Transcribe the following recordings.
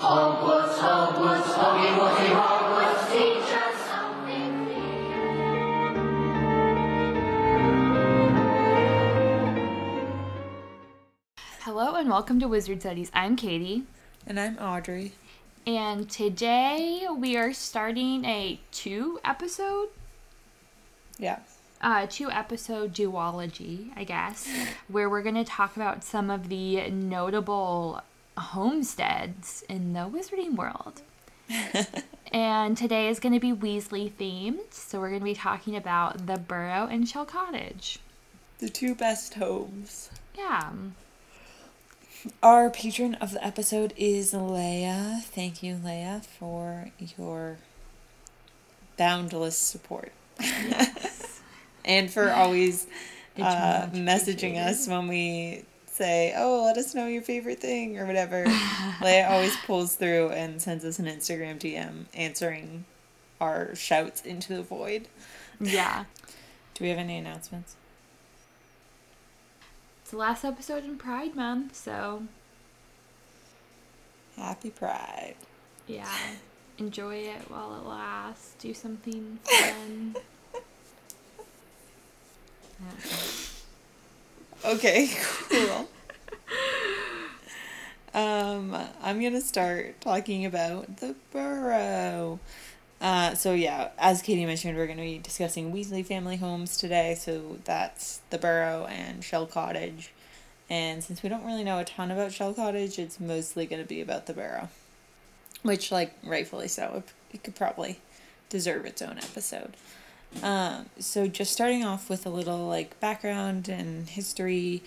Hogwarts, Hogwarts, Hoggy Woggy Hogwarts, teach us something Hello and welcome to Wizard Studies. I'm Katie, And I'm Audrey. and today we are starting a two episode, Yeah. uh, two episode duology, I guess, where we're going to talk about some of the notable homesteads in the wizarding world. and today is going to be Weasley themed, so we're going to be talking about the Burrow and Shell Cottage. The two best homes. Yeah. Our patron of the episode is Leia. Thank you, Leia, for your boundless support. and for always uh, messaging us when we say, oh, let us know your favorite thing or whatever. Leia always pulls through and sends us an Instagram DM answering our shouts into the void. Yeah. Do we have any announcements? It's the last episode in Pride Month, so Happy Pride. Yeah. Enjoy it while it lasts. Do something fun. Yeah. Okay, cool. um, I'm gonna start talking about the burrow. Uh, so yeah, as Katie mentioned, we're gonna be discussing Weasley family homes today. So that's the burrow and Shell Cottage. And since we don't really know a ton about Shell Cottage, it's mostly gonna be about the burrow, which, like, rightfully so, it could probably deserve its own episode. Um, so just starting off with a little like background and history.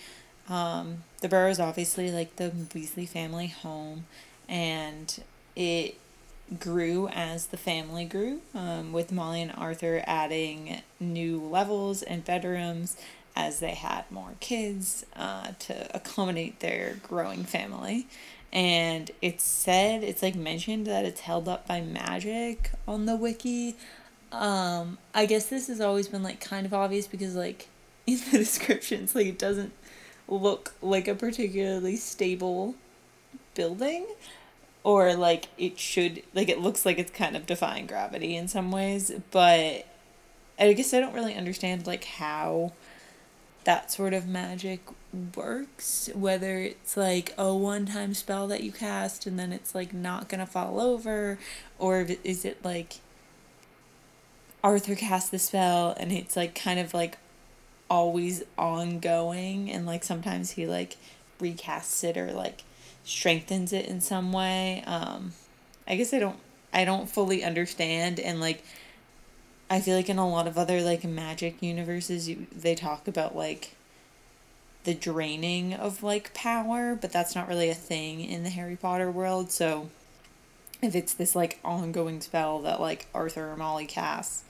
Um, the Burrow is obviously like the Weasley family home, and it grew as the family grew, um, with Molly and Arthur adding new levels and bedrooms as they had more kids uh, to accommodate their growing family. And it's said, it's like mentioned that it's held up by magic on the wiki. Um, I guess this has always been like kind of obvious because like in the descriptions, like it doesn't look like a particularly stable building or like it should like it looks like it's kind of defying gravity in some ways, but I guess I don't really understand like how that sort of magic works whether it's like a one-time spell that you cast and then it's like not gonna fall over or is it like Arthur casts the spell and it's like kind of like always ongoing and like sometimes he like recasts it or like strengthens it in some way. Um I guess I don't I don't fully understand and like I feel like in a lot of other like magic universes you they talk about like the draining of like power, but that's not really a thing in the Harry Potter world. So if it's this like ongoing spell that like Arthur or Molly casts,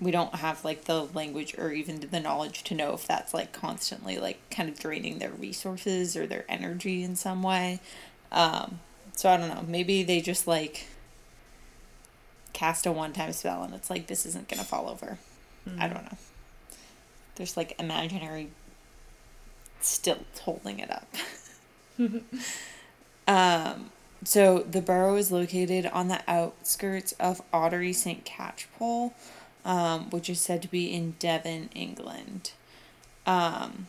we don't have like the language or even the knowledge to know if that's like constantly like kind of draining their resources or their energy in some way. Um, so I don't know. Maybe they just like cast a one time spell and it's like this isn't gonna fall over. I don't know. There's like imaginary stilts holding it up. um, so the Burrow is located on the outskirts of Ottery St. Catchpole, um, which is said to be in Devon, England. Um,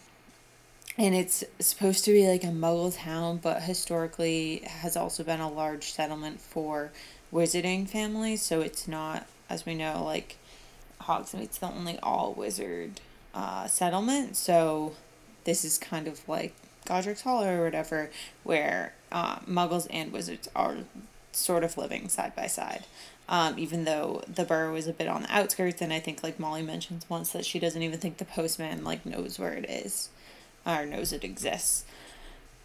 and it's supposed to be like a muggle town, but historically has also been a large settlement for wizarding families. So it's not, as we know, like Hogsmeade's the only all wizard uh, settlement. So this is kind of like Godric's Hollow or whatever, where uh, muggles and wizards are sort of living side by side. Um, even though the Burrow is a bit on the outskirts, and I think like Molly mentions once that she doesn't even think the postman like knows where it is, or knows it exists.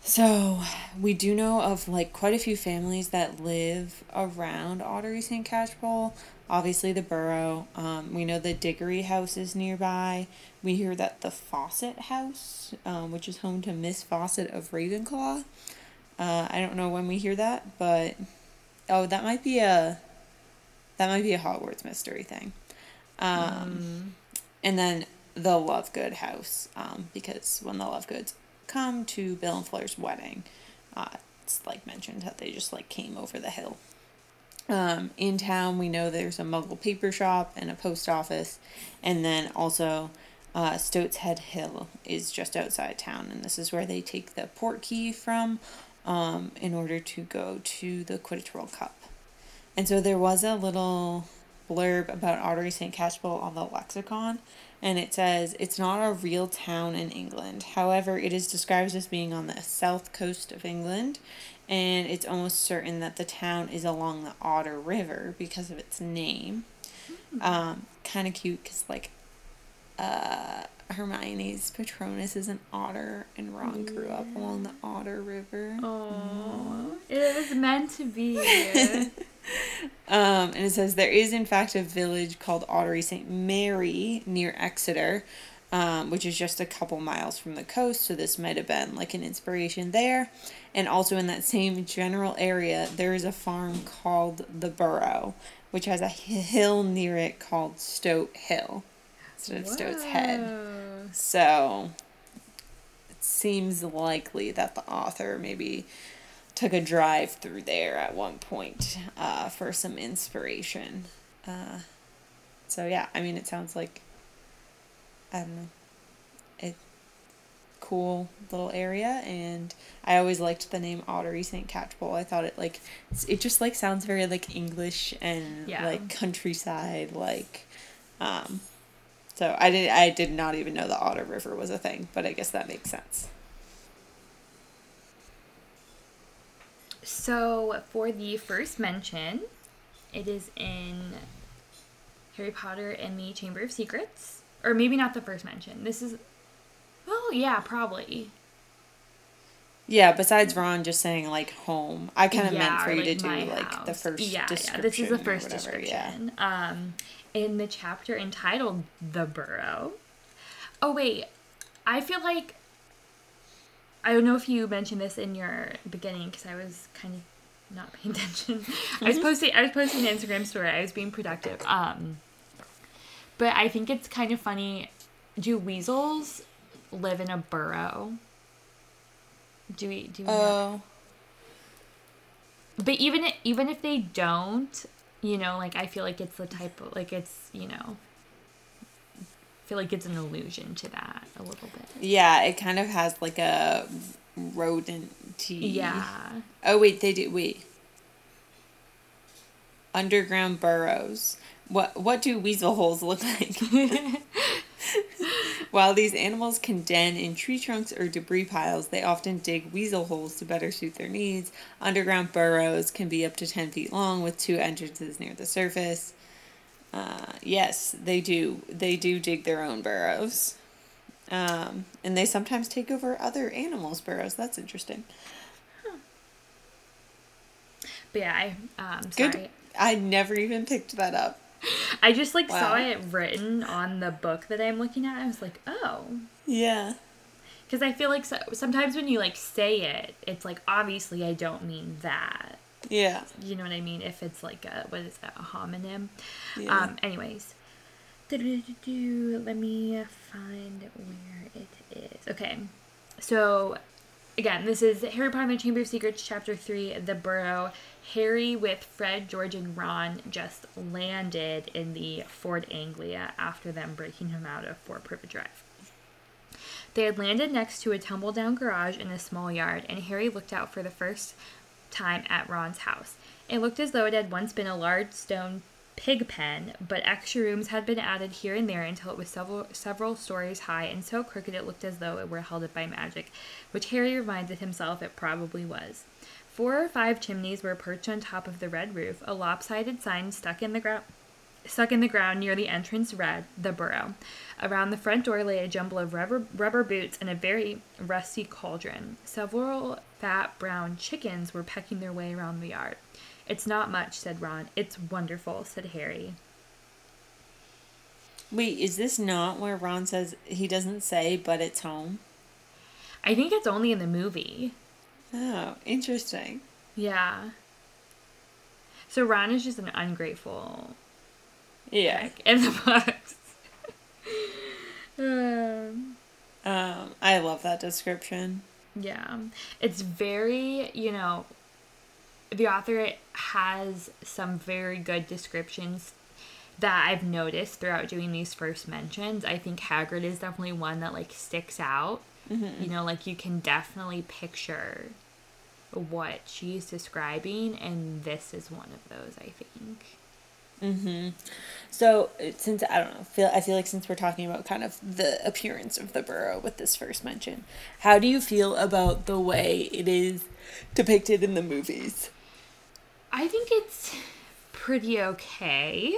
So we do know of like quite a few families that live around Ottery St. Catchpole. Obviously, the Burrow. Um, we know the Diggory House is nearby. We hear that the Fawcett House, um, which is home to Miss Fawcett of Ravenclaw. Uh, I don't know when we hear that, but oh, that might be a that might be a Hogwarts mystery thing. Um, And then the Lovegood house, um, because when the Lovegoods come to Bill and Fleur's wedding, uh, it's like mentioned that they just like came over the hill. Um, in town, we know there's a Muggle paper shop and a post office, and then also uh, Stoat's Head Hill is just outside town, and this is where they take the port key from um, in order to go to the Quidditch World Cup. And so there was a little blurb about Ottery St. Catchpole on the lexicon, and it says it's not a real town in England. However, it is described as being on the south coast of England, and it's almost certain that the town is along the Otter River because of its name. Um, kind of cute because like uh, Hermione's Patronus is an otter, and Ron grew up along the Otter River. Oh, it was meant to be. Um, and it says there is, in fact, a village called Ottery St. Mary near Exeter, um, which is just a couple miles from the coast. So this might have been like an inspiration there. And also in that same general area, there is a farm called the Burrow, which has a hill near it called Stoat Hill instead of Stoat's Head. So it seems likely that the author maybe took a drive through there at one point uh, for some inspiration. Uh, so yeah, I mean, it sounds like I don't know, a cool little area, and I always liked the name Ottery St. Catchpole. I thought it like it just like sounds very like English and Yeah. like countryside like. Um, so I did I did not even know the Otter River was a thing, but I guess that makes sense. So, for the first mention, it is in Harry Potter and the Chamber of Secrets. Or maybe not the first mention. This is. Well, yeah, probably. Yeah, besides Ron just saying like home, I kind of Yeah, meant for or, you to do like the first yeah, description. Yeah, this is the first whatever, description. Um, in the chapter entitled "The Burrow." Oh wait, I feel like I don't know if you mentioned this in your beginning because I was kind of not paying attention. I was posting I was posting an Instagram story. I was being productive. Um, but I think it's kind of funny. Do weasels live in a burrow? Do we do we Yeah. know? Oh, But even even if they don't, you know, like I feel like it's the type of like it's you know, feel like it's an allusion to that a little bit. yeah, it kind of has like a rodent. Yeah. Oh wait, they do. Wait. Underground burrows. What what do weasel holes look like? While these animals can den in tree trunks or debris piles, they often dig weasel holes to better suit their needs. Underground burrows can be up to 10 feet long with two entrances near the surface. Uh, yes, they do. They do dig their own burrows. Um, and they sometimes take over other animals' burrows. That's interesting. But yeah, I um Good. sorry. I never even picked that up. I just like saw it written on the book that I'm looking at. I was like, "Oh." Yeah. Cuz I feel like so, sometimes when you like say it, it's like obviously I don't mean that. Yeah. You know what I mean? If it's like a what is that, a homonym? Yeah. Um, anyways. Let me find where it is. Okay. So, again, this is Harry Potter and the Chamber of Secrets, Chapter 3, The Burrow. Harry, with Fred, George, and Ron, just landed in the Ford Anglia after them breaking him out of Four Privet Drive. They had landed next to a tumble down garage in a small yard, and Harry looked out for the first time at Ron's house. It looked as though it had once been a large stone pig pen, but extra rooms had been added here and there until it was several several stories high and so crooked it looked as though it were held up by magic, which Harry reminded himself it probably was. Four or five chimneys were perched on top of the red roof. A lopsided sign stuck in the ground stuck in the ground near the entrance read the burrow. Around the front door lay a jumble of rubber, rubber boots and a very rusty cauldron. Several fat brown chickens were pecking their way around the yard. It's not much, said Ron. It's wonderful, said Harry. Wait, is this not where Ron says he doesn't say, but it's home? I think it's only in the movie. Oh, interesting. Yeah. So Ron is just an ungrateful Yeah. in the books. Um, Um, I love that description. Yeah. It's very, you know, the author has some very good descriptions that I've noticed throughout doing these first mentions. I think Hagrid is definitely one that like sticks out. You know, like you can definitely picture what she's describing and this is one of those, I think. So uh, since I don't know, feel I feel like since we're talking about kind of the appearance of the Burrow with this first mention, how do you feel about the way it is depicted in the movies? I think it's pretty okay.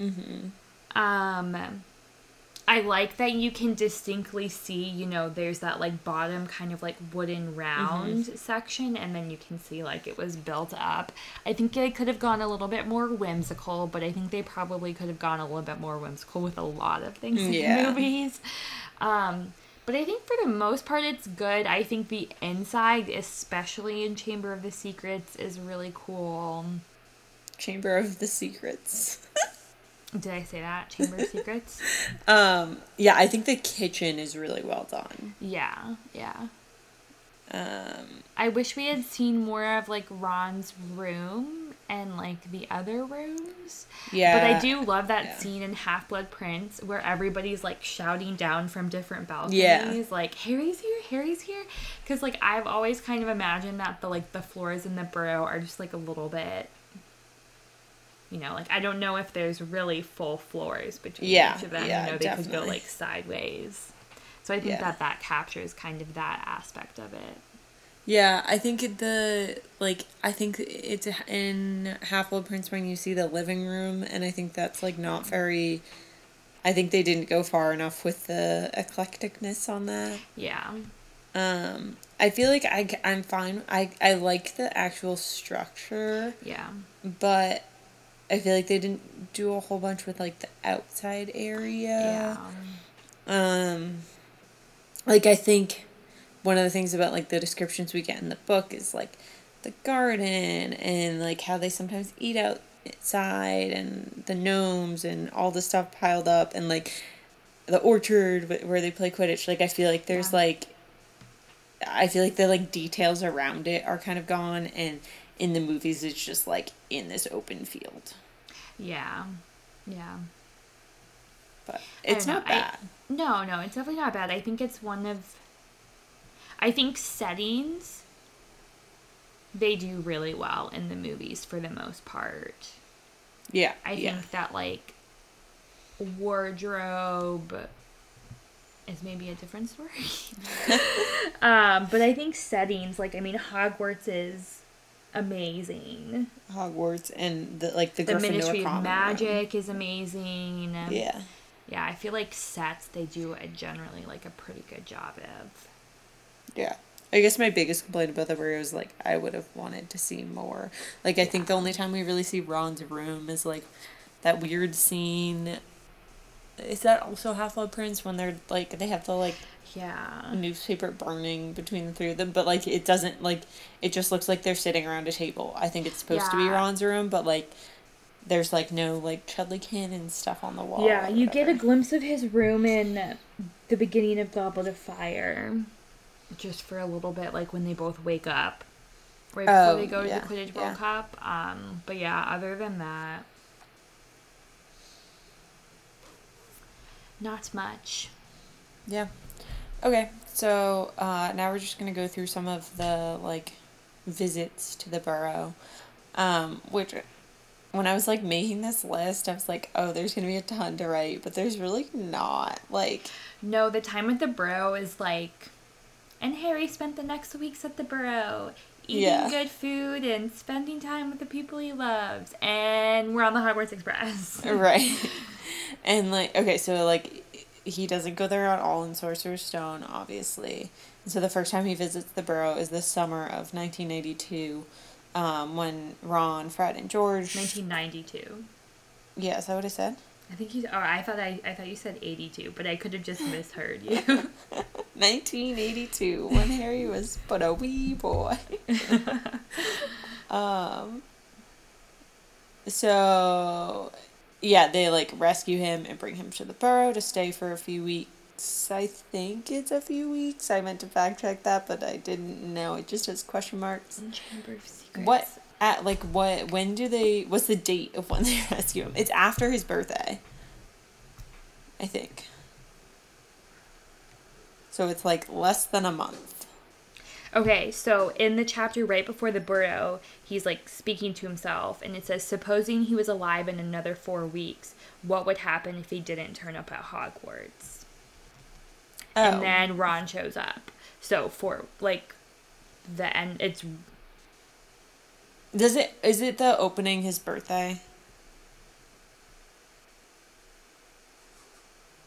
Mm-hmm. Um, I like that you can distinctly see, you know, there's that like bottom kind of like wooden round section, and then you can see like it was built up. I think they could have gone a little bit more whimsical, but I think they probably could have gone a little bit more whimsical with a lot of things in Yeah. the movies. Um, but I think for the most part, it's good. I think the inside, especially in Chamber of the Secrets, is really cool. Chamber of the Secrets. Did I say that? Chamber of Secrets? Um, yeah, I think the kitchen is really well done. Yeah, yeah. Um, I wish we had seen more of like Ron's room and like the other rooms. yeah, But I do love that yeah. scene in Half Blood Prince where everybody's like shouting down from different balconies, Yeah. like Harry's here, Harry's here. Because like I've always kind of imagined that the like the floors in the burrow are just like a little bit. You know, like I don't know if there's really full floors between Yeah, each of them. yeah, you know, they could go like sideways. So I think Yeah. that that captures kind of that aspect of it. Yeah, I think it- the like I think it's in Half Blood Prince when you see the living room, and I think that's like not very. I think they didn't go far enough with the eclecticness on that. Yeah. Um, I feel like I I'm fine. I I like the actual structure, Yeah. but I feel like they didn't do a whole bunch with like the outside area. Yeah. Um, like I think one of the things about like the descriptions we get in the book is like the garden and like how they sometimes eat outside and the gnomes and all the stuff piled up and like the orchard where they play Quidditch. Like I feel like there's Yeah. like I feel like the like details around it are kind of gone and in the movies it's just like in this open field. Yeah. Yeah. But it's not know, I- bad. No, no, it's definitely not bad. I think it's one of I think settings they do really well in the movies for the most part. yeah. I yeah. think that like wardrobe is maybe a different story. um, but I think settings, like I mean Hogwarts is amazing. Hogwarts and the like the, The Gryffindor Ministry of common room. Magic is amazing. Yeah. Yeah, I feel like sets they do a generally like a pretty good job of. Yeah. I guess my biggest complaint about the burrow is like I would have wanted to see more. Like I think the only time we really see Ron's room is like that weird scene. Is that also Half Blood Prince when they're like they have the like Yeah. newspaper burning between the three of them, but like it doesn't like it just looks like they're sitting around a table. I think it's supposed to be Ron's room, but like there's like no like Chudley Cannon stuff on the wall. Yeah, you get a glimpse of his room in the beginning of Goblet of Fire. Just for a little bit, like when they both wake up. Right before Oh, they go to yeah, the Quidditch yeah. World Cup. Um, but yeah, other than that, not much. Yeah. Okay, so uh, now we're just gonna go through some of the like visits to the burrow, um, which when I was like making this list, I was like, oh, there's gonna be a ton to write, but there's really not. Like, No, the time at the Burrow is like, and Harry spent the next weeks at the Burrow eating Yeah. good food and spending time with the people he loves, and we're on the Hogwarts Express. right, and like, okay, so like, he doesn't go there at all in Sorcerer's Stone, obviously. And so the first time he visits the burrow is the summer of nineteen eighty two. Um, when Ron, Fred, and George. 1992. Yeah, is that what I said? I think you. Oh, I thought I. I thought you said 82, but I could have just misheard you. 1982 when Harry was but a wee boy. um so yeah, they like rescue him and bring him to the burrow to stay for a few weeks weeks. I think it's a few weeks. I meant to fact check that, but I didn't know. It just has question marks. Chamber of Secrets. What at like what when do they what's the date of when they rescue him? It's after his birthday. I think. So it's like less than a month. Okay, so in the chapter right before the burrow, he's like speaking to himself, and it says, Supposing he was alive in another four weeks, what would happen if he didn't turn up at Hogwarts? Oh. And then Ron shows up. So for like the end, it's Does it is it the opening his birthday?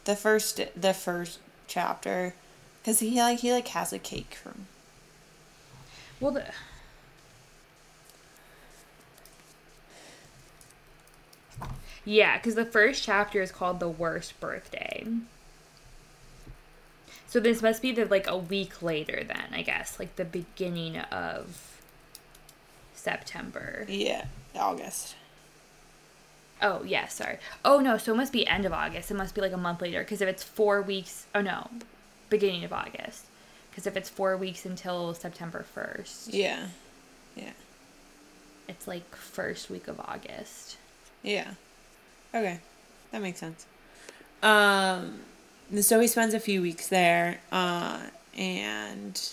The first the first chapter cuz he like he like has a cake from well, the, yeah, because the first chapter is called the worst birthday. So this must be the like a week later then, I guess, like the beginning of September. yeah, August. Oh, yeah, sorry. Oh, no, so it must be end of August. It must be like a month later. Because if it's four weeks, oh no, beginning of August. Because if it's four weeks until September 1st, Yeah. Yeah. it's like first week of August. Yeah. Okay. That makes sense. Um so he spends a few weeks there uh and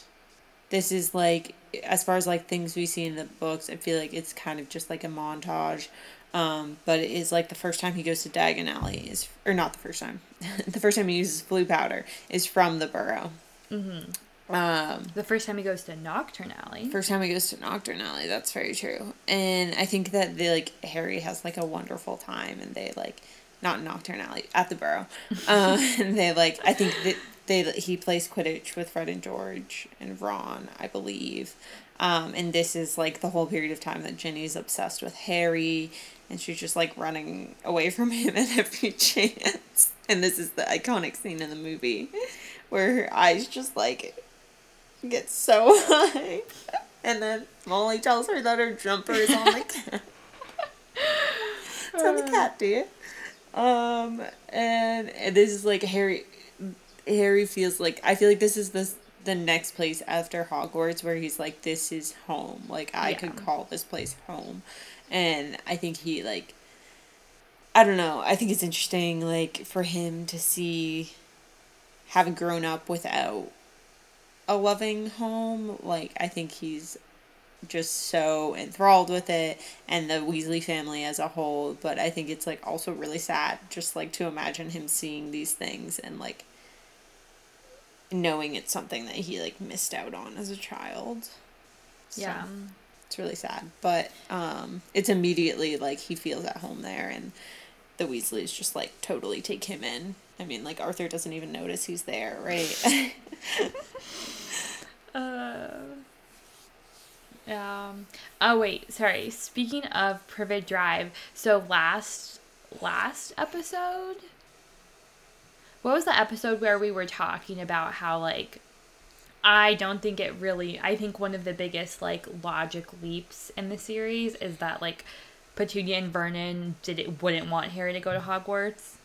this is like as far as like things we see in the books, I feel like it's kind of just like a montage. Um, but it is like the first time he goes to Diagon Alley is or not the first time. the first time he uses Floo powder is from the burrow. Mm-hmm. Um The first time he goes to Knockturn Alley. First time he goes to Knockturn Alley, that's very true. And I think that they like Harry has like a wonderful time and they like not Knockturn Alley at the Burrow. Uh, and they like I think that they he plays Quidditch with Fred and George and Ron, I believe. Um, and this is like the whole period of time that Ginny's obsessed with Harry and she's just like running away from him at every chance. And this is the iconic scene in the movie where her eyes just like get so high. And then Molly tells her that her jumper is on the cat. it's on the cat, dear. Um, and, and this is like Harry. Harry feels like I feel like this is the the next place after Hogwarts where he's like, this is home. Like I could call this place home, and I think he like. I don't know. I think it's interesting, like for him to see, having grown up without a loving home. Like I think he's just so enthralled with it and the Weasley family as a whole, but I think it's like also really sad just like to imagine him seeing these things and like knowing it's something that he like missed out on as a child. So, yeah. it's really sad, but um it's immediately like he feels at home there and the Weasleys just like totally take him in. I mean, like Arthur doesn't even notice he's there, right? Uh, um. Oh wait, sorry. Speaking of Privet Drive, so last last episode, what was the episode where we were talking about how like I don't think it really. I think one of the biggest like logic leaps in the series is that like Petunia and Vernon did it wouldn't want Harry to go to Hogwarts.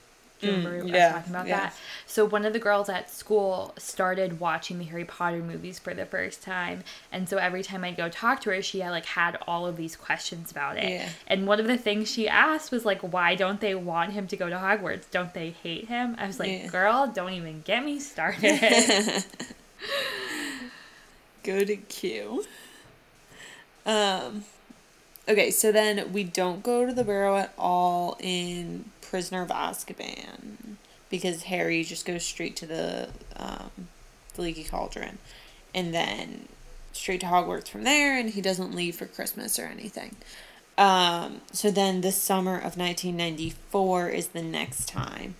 Do you Mm, remember yeah, us talking about yeah. that? So one of the girls at school started watching the Harry Potter movies for the first time, and so every time I'd go talk to her, she had like had all of these questions about it. Yeah. And one of the things she asked was like, "Why don't they want him to go to Hogwarts? Don't they hate him?" I was like, Yeah. "Girl, don't even get me started." Good cue. Um, okay, so then we don't go to the Burrow at all in Prisoner of Azkaban because Harry just goes straight to the um, the Leaky Cauldron, and then straight to Hogwarts from there, and he doesn't leave for Christmas or anything. Um, so then the summer of 1994 is the next time.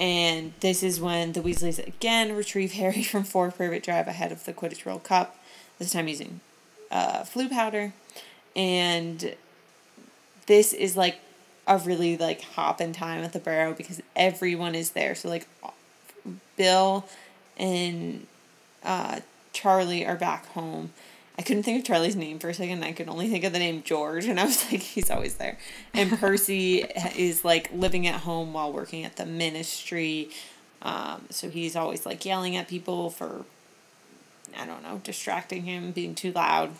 And this is when the Weasleys again retrieve Harry from Four Privet Drive ahead of the Quidditch World Cup, this time using uh, Floo powder. And this is like a really like hopping time at the Burrow because everyone is there. So like Bill and uh, Charlie are back home. I couldn't think of Charlie's name for a second. I could only think of the name George, and I was like, he's always there. And Percy is like living at home while working at the ministry. Um, so he's always like yelling at people for, I don't know, distracting him, being too loud.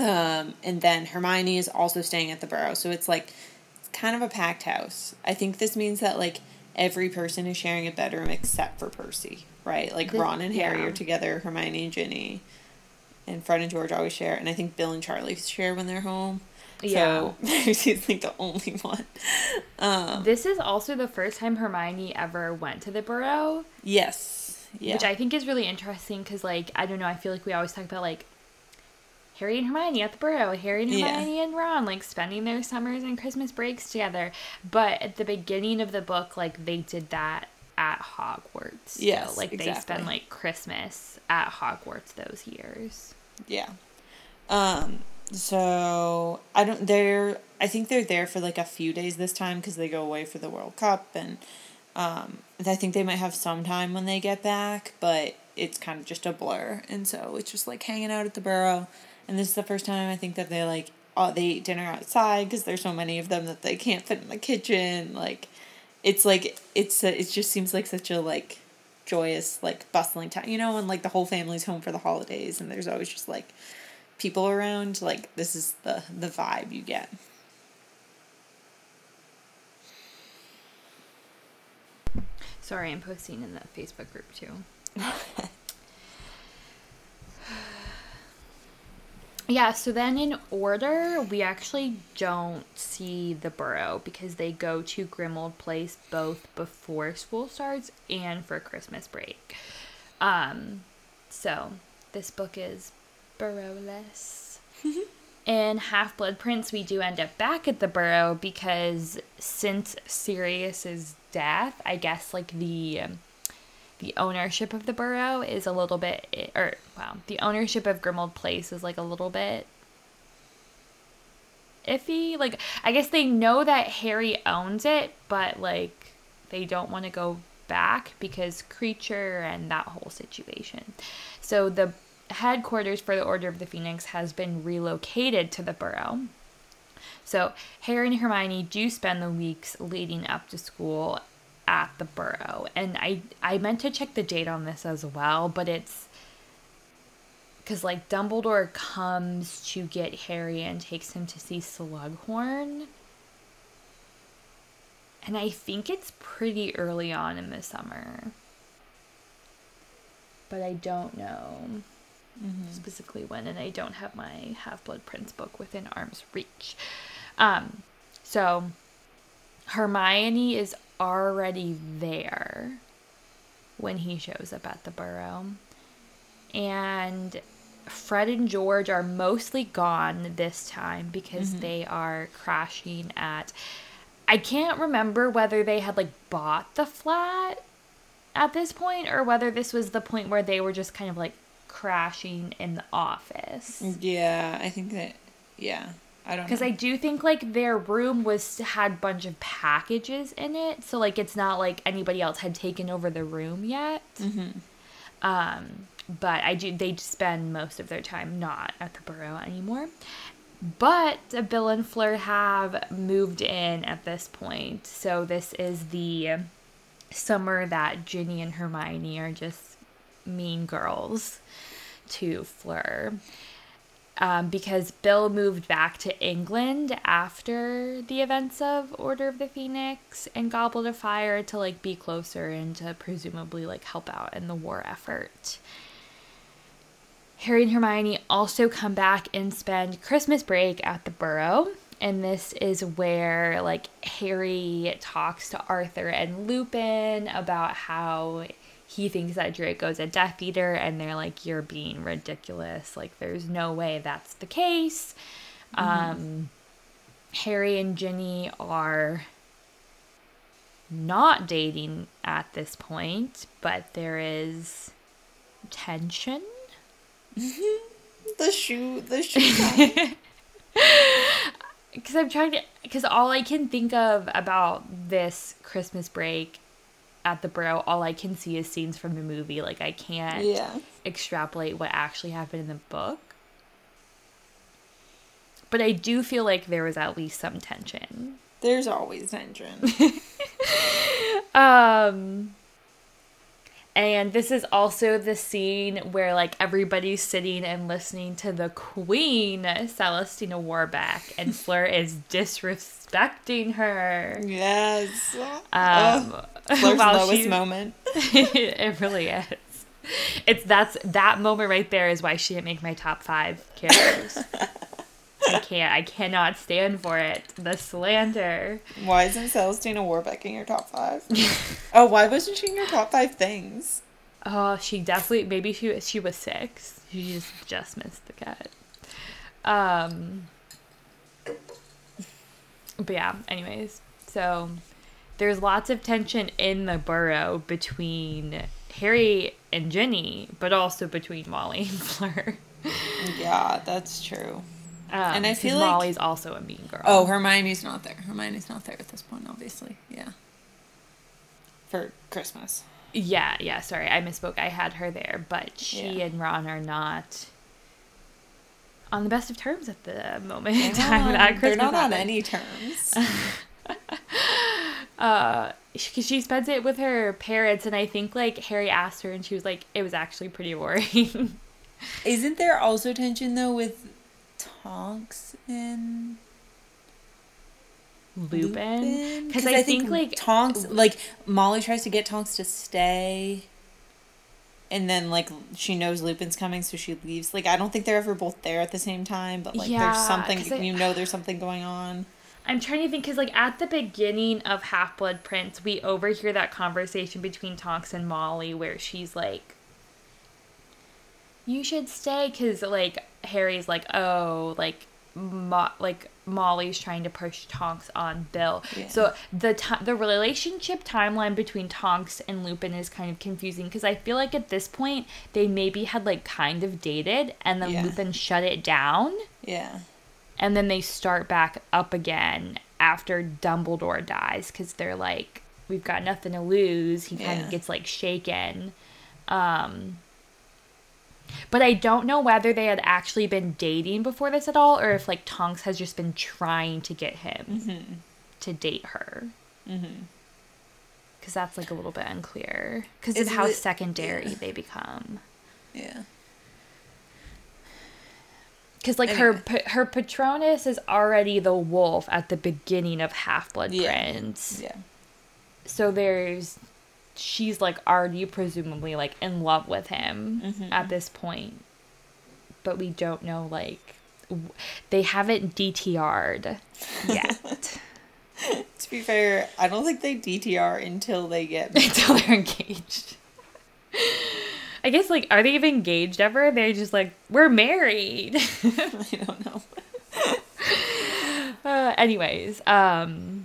Um, and then Hermione is also staying at the Burrow. So it's like, it's kind of a packed house. I think this means that like every person is sharing a bedroom except for Percy, right? Like The- Ron and Harry yeah. are together, Hermione and Ginny. And Fred and George always share, and I think Bill and Charlie share when they're home. Yeah. So Percy's like the only one. Um, This is also the first time Hermione ever went to the Burrow, yes. Yeah. which I think is really interesting because, like, I don't know, I feel like we always talk about, like, Harry and Hermione at the Burrow, Harry and Yeah. Hermione and Ron, like, spending their summers and Christmas breaks together. But at the beginning of the book, like, they did that at Hogwarts. Yeah, Yes, Like, they spend, like, Christmas at Hogwarts those years. Yeah. Um so I don't they're I think they're there for like a few days this time cuz they go away for the World Cup and um I think they might have some time when they get back, but it's kind of just a blur. And so it's just like hanging out at the Burrow. And this is the first time I think that they like oh, they eat dinner outside cuz there's so many of them that they can't fit in the kitchen like it's like it's a, it just seems like such a like joyous like bustling time you know and like the whole family's home for the holidays and there's always just like people around like this is the the vibe you get Sorry, I'm posting in the Facebook group too. yeah, so then in order, we actually don't see the Burrow because they go to Grimmauld Place both before school starts and for Christmas break. Um, so this book is Burrowless. In Half Blood Prince, we do end up back at the Burrow because since Sirius's death, I guess like the um, the ownership of the Burrow is a little bit, or wow, the ownership of Grimmauld Place is like a little bit iffy. Like I guess they know that Harry owns it, but like they don't want to go back because Kreacher and that whole situation. So the headquarters for the Order of the Phoenix has been relocated to the Burrow. So Harry and Hermione do spend the weeks leading up to school at the Burrow, and I I meant to check the date on this as well, but it's because like Dumbledore comes to get Harry and takes him to see Slughorn. And I think it's pretty early on in the summer. But I don't know specifically when, and I don't have my Half Blood Prince book within arm's reach. Um, so Hermione is already there when he shows up at the Burrow. And Fred and George are mostly gone this time because mm-hmm. they are crashing at. I can't remember whether they had like bought the flat at this point or whether this was the point where they were just kind of like crashing in the office. yeah i think that yeah i don't know. Because I do think like their room was had a bunch of packages in it, so like it's not like anybody else had taken over the room yet. Um, but I do they spend most of their time not at the Burrow anymore. But Bill and Fleur have moved in at this point, so this is the summer that Ginny and Hermione are just mean girls to Fleur um, because Bill moved back to England after the events of Order of the Phoenix and Goblet of Fire to like be closer and to presumably like help out in the war effort. Harry and Hermione also come back and spend Christmas break at the Burrow. And this is where like Harry talks to Arthur and Lupin about how he thinks that Draco's a Death Eater, and they're like, "You're being ridiculous. Like, there's no way that's the case." Um, Harry and Ginny are not dating at this point, but there is tension. the shoe the shoe. Because I'm trying to, because all I can think of about this Christmas break at the Burrow, all I can see is scenes from the movie. Like, I can't yeah extrapolate what actually happened in the book. But I do feel like there was at least some tension. there's always tension Um And this is also the scene where like everybody's sitting and listening to the Queen, Celestina Warbeck, and Fleur is disrespecting her. Yes. Um, oh, Fleur's lowest she's- moment. it really is. It's that's that moment right there is why she didn't make my top five characters. I can't. I cannot stand for it. The slander. Why isn't Celestina Warbeck in your top five? oh, why wasn't she in your top five things? Oh, she definitely. Maybe she she was six. She just just missed the cut. Um. But yeah. Anyways, so there's lots of tension in the burrow between Harry and Ginny, but also between Molly and Fleur. Yeah, that's true. Um, And I feel like- Molly's also a mean girl. Oh, Hermione's not there. Hermione's not there at this point, obviously. Yeah. For Christmas. yeah, yeah. Sorry, I misspoke. I had her there, but she Yeah. and Ron are not on the best of terms at the moment in They're time. not, that they're not on any terms. uh she, she spends it with her parents and i think like harry asked her and she was like it was actually pretty boring Isn't there also tension though with Tonks and lupin because I, think, like Tonks, like Molly tries to get Tonks to stay, and then like she knows Lupin's coming, so she leaves. Like I don't think they're ever both there at the same time, but like Yeah, there's something I- you know there's something going on. i'm trying to think because like at the beginning of half blood prince we overhear that conversation between tonks and molly where she's like you should stay because like harry's like oh like Mo- like Molly's trying to push Tonks on Bill. Yeah. So the ti- the relationship timeline between Tonks and Lupin is kind of confusing because I feel like at this point they maybe had like kind of dated and then Yeah. Lupin shut it down Yeah. and then they start back up again after Dumbledore dies because they're like we've got nothing to lose. He kind Yeah. of gets like shaken. Um but I don't know whether they had actually been dating before this at all, or if like Tonks has just been trying to get him mm-hmm. to date her. Mm-hmm. Because that's like a little bit unclear. Because of how it- secondary yeah. they become. Yeah. Because like her pa- her Patronus is already the wolf at the beginning of Half Blood Yeah. Prince. Yeah. So there's she's like already presumably like in love with him Mm-hmm. at this point. But we don't know like w- they haven't DTR'd yet To be fair, I don't think they DTR until they get. until they're engaged. I guess like are they even engaged ever? They're just like we're married. I don't know. Uh, anyways, um,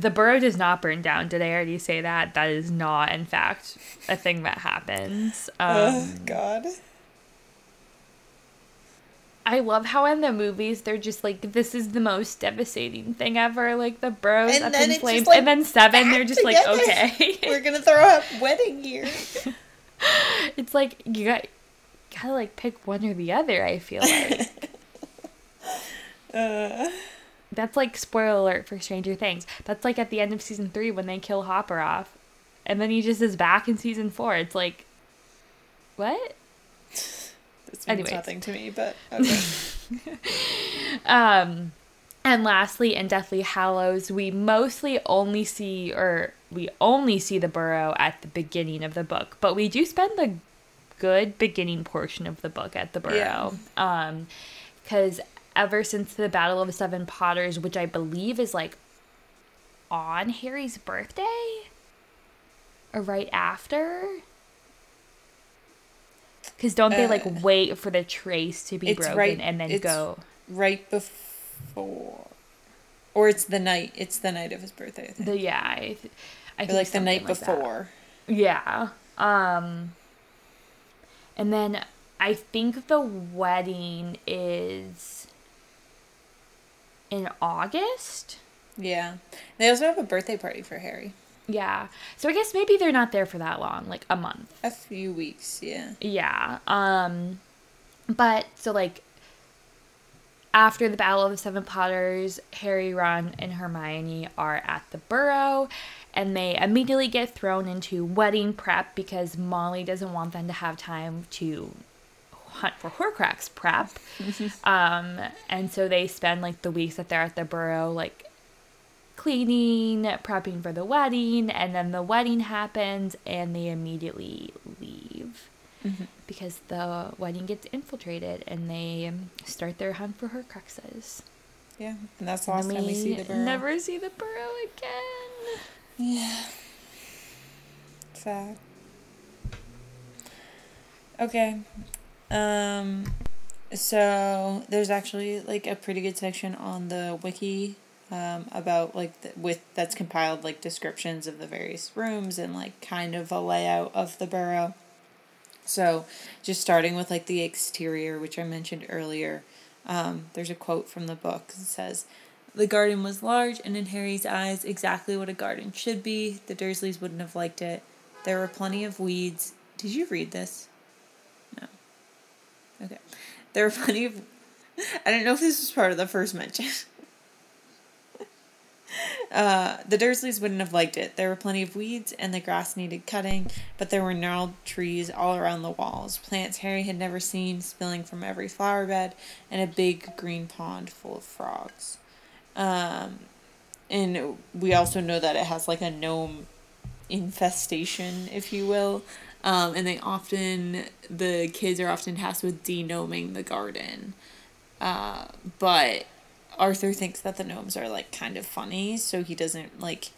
the burrow does not burn down. Did I already say that? That is not, in fact, a thing that happens. Um, oh God. I love how in the movies they're just like, this is the most devastating thing ever. Like the burrow's And up then in flames, like, and then seven, they're just like, okay. We're gonna throw a wedding here. it's like you got gotta like pick one or the other. I feel like. Uh, That's like spoiler alert for Stranger Things. That's like at the end of season three when they kill Hopper off, and then he just is back in season four. It's like, what? this means Anyways. nothing to me, but okay. Um, and lastly, in Deathly Hallows, we mostly only see, or we only see the burrow at the beginning of the book, but we do spend the good beginning portion of the book at the burrow. Um, because ever since the Battle of the Seven Potters, which I believe is like on Harry's birthday, or right after. Because don't they like Uh, wait for the trace to be broken right- and then go? right before, or it's the night. It's the night of his birthday. I think. The yeah, I, th- I Or think like the night like that. before. Yeah. Um. And then I think the wedding is in August. Yeah. They also have a birthday party for Harry. Yeah. So I guess maybe they're not there for that long, like a month. A few weeks. Yeah. Yeah. Um but so like after the Battle of the Seven Potters, Harry, Ron, and Hermione are at the Burrow, and they immediately get thrown into wedding prep because Molly doesn't want them to have time to hunt for Horcrux prep. um, and so they spend like the weeks that they're at the burrow, like cleaning, prepping for the wedding, and then the wedding happens and they immediately leave because the wedding gets infiltrated and they start their hunt for Horcruxes. Yeah, and that's the last time we see the burrow. never see the burrow again. Yeah. Sad. Okay. Um so there's actually like a pretty good section on the wiki um about like the, with that's compiled like descriptions of the various rooms and like kind of a layout of the burrow. So, just starting with like the exterior, which I mentioned earlier, um, there's a quote from the book. It says, The garden was large and in Harry's eyes exactly what a garden should be. The Dursleys wouldn't have liked it. There were plenty of weeds. Did you read this? Okay. There were plenty of. I don't know if this was part of the first mention. Uh, the Dursleys wouldn't have liked it. There were plenty of weeds and the grass needed cutting, but there were gnarled trees all around the walls, plants Harry had never seen spilling from every flower bed, and a big green pond full of frogs. Um, and we also know that it has like a gnome infestation, if you will. Um, and they often, the kids are often tasked with degnoming the garden. Uh, but Arthur thinks that the gnomes are like kind of funny, so he doesn't like.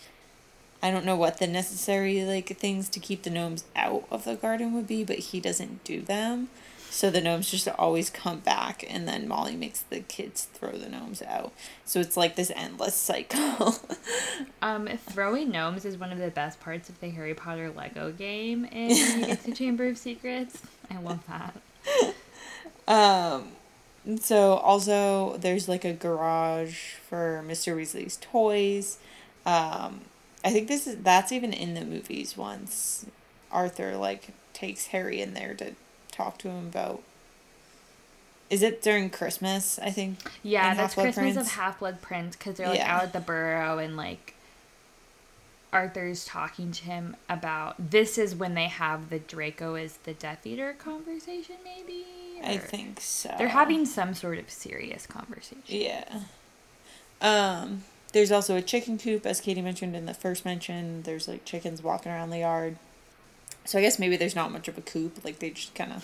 I don't know what the necessary like things to keep the gnomes out of the garden would be, but he doesn't do them. So the gnomes just always come back, and then Molly makes the kids throw the gnomes out. So it's like this endless cycle. Um, throwing gnomes is one of the best parts of the Harry Potter Lego game in when you get to Chamber of Secrets. I love that. Um, so also there's like a garage for Mr. Weasley's toys. Um, I think this is that's even in the movies once Arthur like takes Harry in there to talk to him about. Is it during Christmas? I think. Yeah, that's Half-Blood Christmas of Half Blood Prince because they're like Yeah. out at the burrow and like Arthur's talking to him about this is when they have the Draco is the Death Eater conversation, maybe. I think so. they're having some sort of serious conversation. Yeah. Um, there's also a chicken coop, as Katie mentioned in the first mention. There's like chickens walking around the yard. So I guess maybe there's not much of a coop. Like they just kind of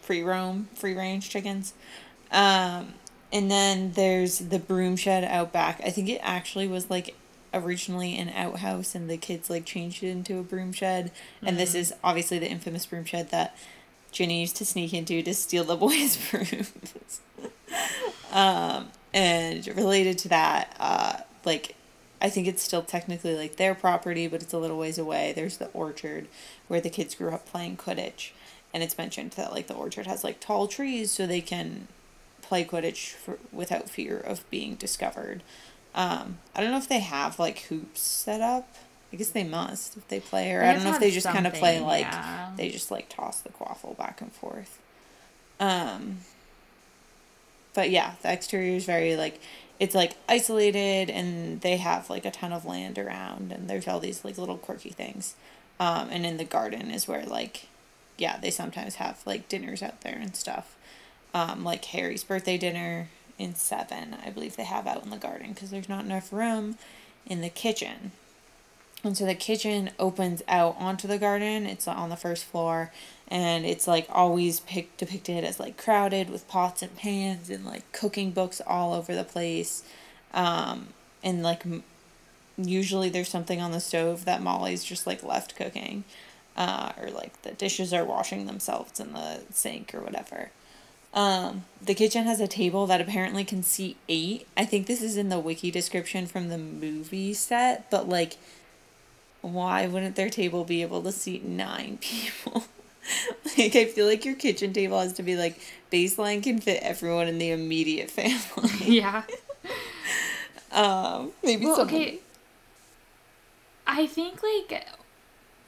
free roam, free range chickens. Um, and then there's the broom shed out back. I think it actually was like originally an outhouse and the kids like changed it into a broom shed. And this is obviously the infamous broom shed that Ginny used to sneak into to steal the boys' brooms. um, and related to that, uh, like I think it's still technically like their property, but it's a little ways away. There's the orchard where the kids grew up playing Quidditch, and it's mentioned that like the orchard has like tall trees so they can play Quidditch for, without fear of being discovered. Um, I don't know if they have like hoops set up. I guess they must if they play, or They I don't know if they just kind of play like yeah. they just like toss the quaffle back and forth. Um, but yeah, the exterior is very like it's like isolated and they have like a ton of land around and there's all these like little quirky things. Um, and in the garden is where like yeah, they sometimes have like dinners out there and stuff. Um, like Harry's birthday dinner in 7, I believe they have out in the garden because there's not enough room in the kitchen. And so the kitchen opens out onto the garden. It's on the first floor, and it's like always pic- depicted as like crowded with pots and pans and like cooking books all over the place. Um, and like m- usually there's something on the stove that Molly's just like left cooking, uh, or like the dishes are washing themselves in the sink or whatever. Um, the kitchen has a table that apparently can seat eight. I think this is in the wiki description from the movie set, but like, why wouldn't their table be able to seat nine people? like, I feel like your kitchen table has to be like baseline can fit everyone in the immediate family. Yeah. um, maybe Well, someone- okay. I think like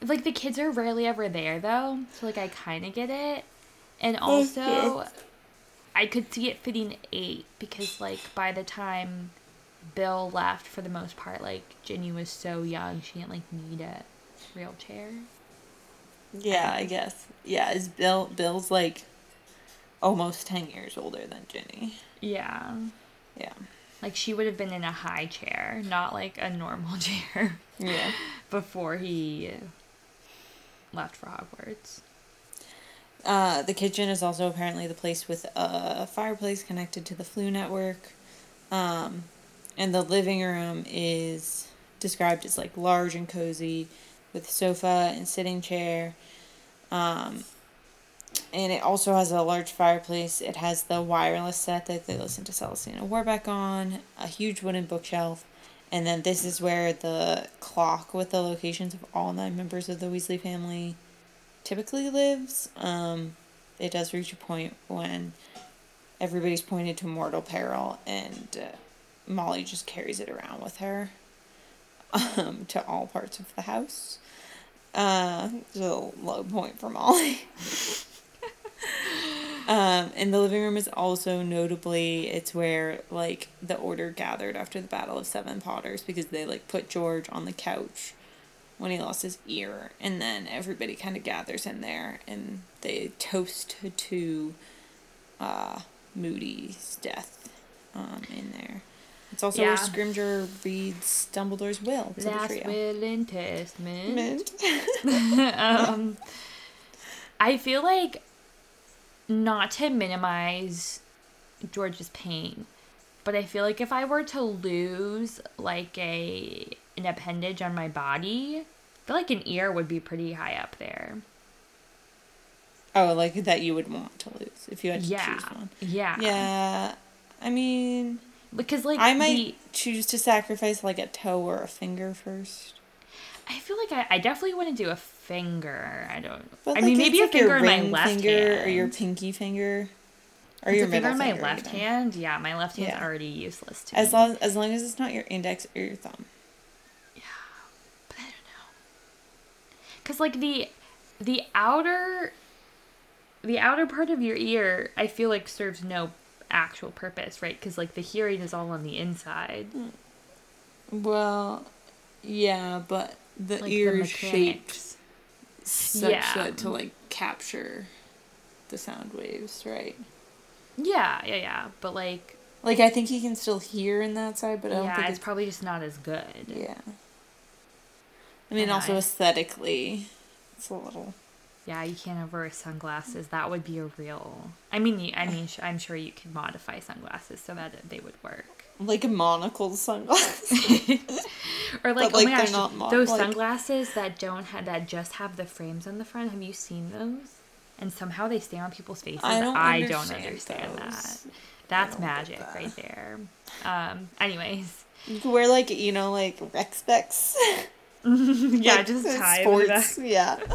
like the kids are rarely ever there though, so like I kind of get it. And also I could see it fitting 8 because like by the time Bill left for the most part. Like Ginny was so young, she didn't like need a wheelchair. Yeah, I guess. Yeah, is Bill Bill's like almost ten years older than Ginny. Yeah. Yeah. Like she would have been in a high chair, not like a normal chair, Yeah. before he left for Hogwarts. Uh, the kitchen is also apparently the place with a fireplace connected to the Floo Network. Um, and the living room is described as like large and cozy with sofa and sitting chair. Um, and it also has a large fireplace. It has the wireless set that they listen to Celestina Warbeck on, a huge wooden bookshelf, and then this is where the clock with the locations of all nine members of the Weasley family typically lives. Um, it does reach a point when everybody's pointed to mortal peril, and uh, Molly just carries it around with her um, to all parts of the house. Uh, low point for Molly. um, and the living room is also notably it's where like the order gathered after the battle of seven potters because they like put george on the couch when he lost his ear and then everybody kind of gathers in there and they toast to uh, moody's death um, in there it's also where Yeah. scrimgeour reads dumbledore's will to Last the trio will and testament. Um, I feel like not to minimize George's pain, but I feel like if I were to lose like a an appendage on my body, I feel like an ear would be pretty high up there. oh like that you would want to lose if you had to Yeah, choose one yeah, yeah i mean Because like I might the- choose to sacrifice like a toe or a finger first. I feel like I, I definitely want to do a finger. I don't. But I like, mean, maybe a like finger in my left finger hand or your pinky finger or It's your a finger in my finger, left hand. Yeah, my left hand's Yeah. already useless to As me. long as long as it's not your index or your thumb. Yeah, but I don't know. Cause like the the outer the outer part of your ear, I feel like serves no actual purpose, right? Because like the hearing is all on the inside. Well, yeah, but the Like ear is shaped such Yeah. that to like capture the sound waves, right? Yeah, yeah, yeah. But like, Like I think you can still hear in that side, but I don't yeah, think it's it's probably just not as good. yeah. I mean, know, also I- aesthetically, it's a little. Yeah, you can't have wear sunglasses. That would be a real. I mean, you- I mean, I'm sure you could modify sunglasses so that they would work. like monocle sunglasses. Or like, But, like, oh my gosh, not mo- those like- sunglasses that don't have that just have the frames on the front. Have you seen those? And somehow they stay on people's faces. I don't understand understand that. That's magic that. right there. Um. Anyways, you could wear like you know like rec specs. yeah, Like, just uh, tie sports. Yeah.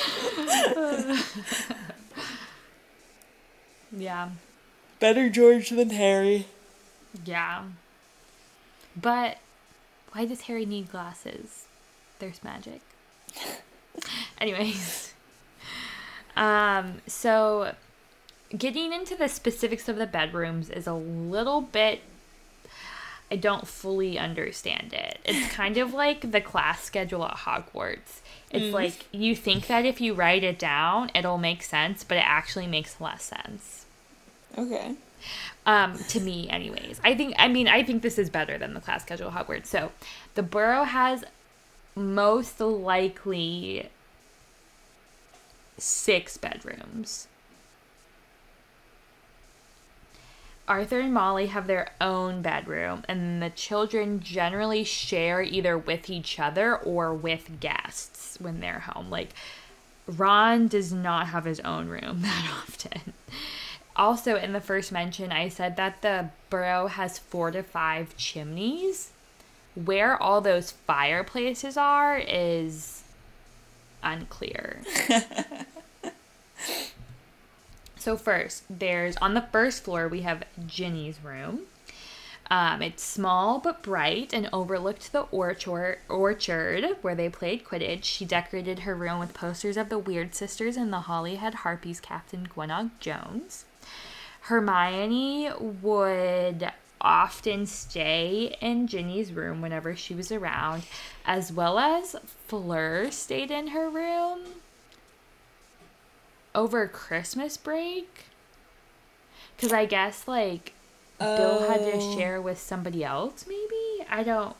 Yeah, Better George than Harry. yeah. But why does Harry need glasses? There's magic. Anyways, um, so getting into the specifics of the bedrooms is a little bit. I don't fully understand it. It's kind of like the class schedule at Hogwarts. It's like you think that if you write it down, it'll make sense, but it actually makes less sense. Okay. Um, to me, anyways. I think. I mean, I think this is better than the class schedule at Hogwarts. So, the Burrow has most likely six bedrooms. Arthur and Molly have their own bedroom, and the children generally share either with each other or with guests when they're home. Like, Ron does not have his own room that often. Also, in the first mention, I said that the burrow has four to five chimneys. Where all those fireplaces are is unclear. so, first, there's on the first floor, we have Ginny's room. Um, it's small but bright and overlooked the orchard, orchard where they played Quidditch. She decorated her room with posters of the Weird Sisters and the Holyhead Harpies captain Gwenog Jones. Hermione would often stay in Ginny's room whenever she was around, as well as Fleur stayed in her room over Christmas break. Because I guess, like, Bill had to Oh. share with somebody else, maybe? I don't.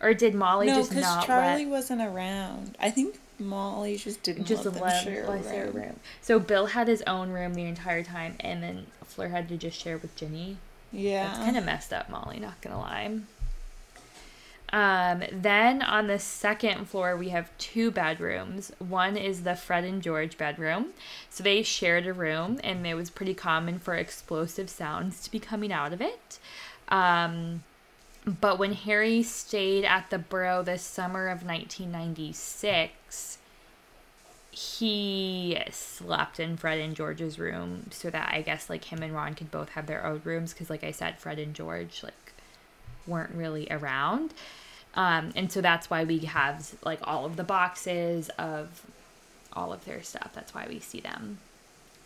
Or did Molly no, just because not Charlie let, wasn't around. I think Molly just didn't just let them let, let share a room. room? So Bill had his own room the entire time, and then Fleur had to just share with Ginny. Yeah, That's kind of messed up, Molly, not gonna lie. Um, then on the second floor, we have two bedrooms. One is the Fred and George bedroom. So they shared a room, and it was pretty common for explosive sounds to be coming out of it. Um, but when Harry stayed at the Burrow this summer of 1996, he slept in Fred and George's room so that I guess like him and Ron could both have their own rooms because like I said Fred and George like weren't really around. Um, and so that's why we have like all of the boxes of all of their stuff. That's why we see them.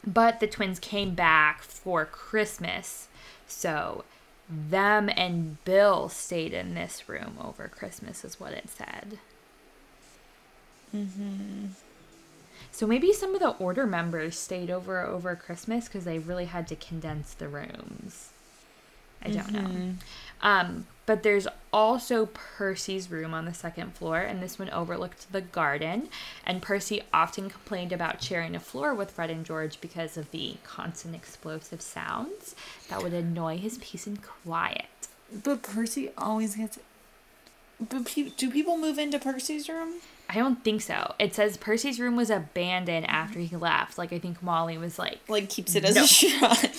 But the twins came back for Christmas. So them and Bill stayed in this room over Christmas, is what it said. So maybe some of the order members stayed over over Christmas because they really had to condense the rooms. I don't know. Um, but there's also Percy's room on the second floor, and this one overlooked the garden. And Percy often complained about sharing a floor with Fred and George because of the constant explosive sounds that would annoy his peace and quiet. But Percy always gets. But pe- do people move into Percy's room? I don't think so. It says Percy's room was abandoned after he left. Like I think Molly was like, Like keeps it as No. a shrine.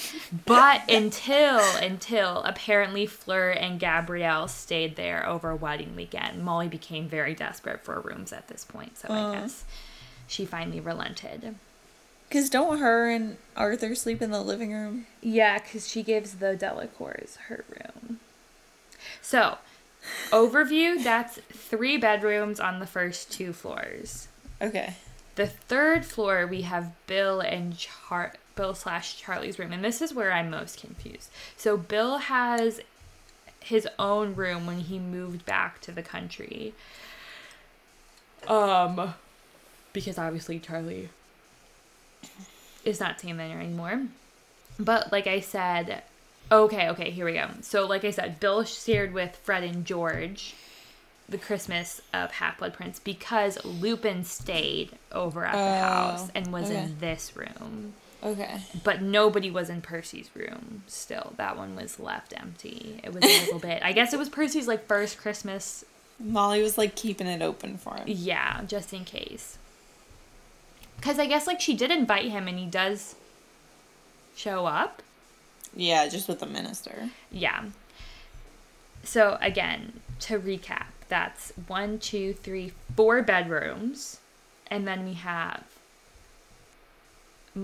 But until until apparently Fleur and Gabrielle stayed there over a wedding weekend, Molly became very desperate for rooms at this point. So I uh. guess she finally relented. Because don't her and Arthur sleep in the living room? Yeah, because she gives the Delacours her room. So, overview that's three bedrooms on the first two floors. Okay. The third floor we have Bill and Char Bill slash Charlie's room, and this is where I'm most confused. So Bill has his own room when he moved back to the country. Um, because obviously Charlie is not staying there anymore. But like I said, okay, okay, here we go. So like I said, Bill shared with Fred and George the Christmas of Half Blood Prince because Lupin stayed over at the Oh, house and was okay. in this room. Okay. But nobody was in Percy's room still. That one was left empty. It was a little bit. I guess it was Percy's like first Christmas. Molly was like keeping it open for him. Yeah, just in case. Cuz I guess like she did invite him and he does show up. Yeah, just with the minister. Yeah. So again, to recap, that's one, two, three, four bedrooms, and then we have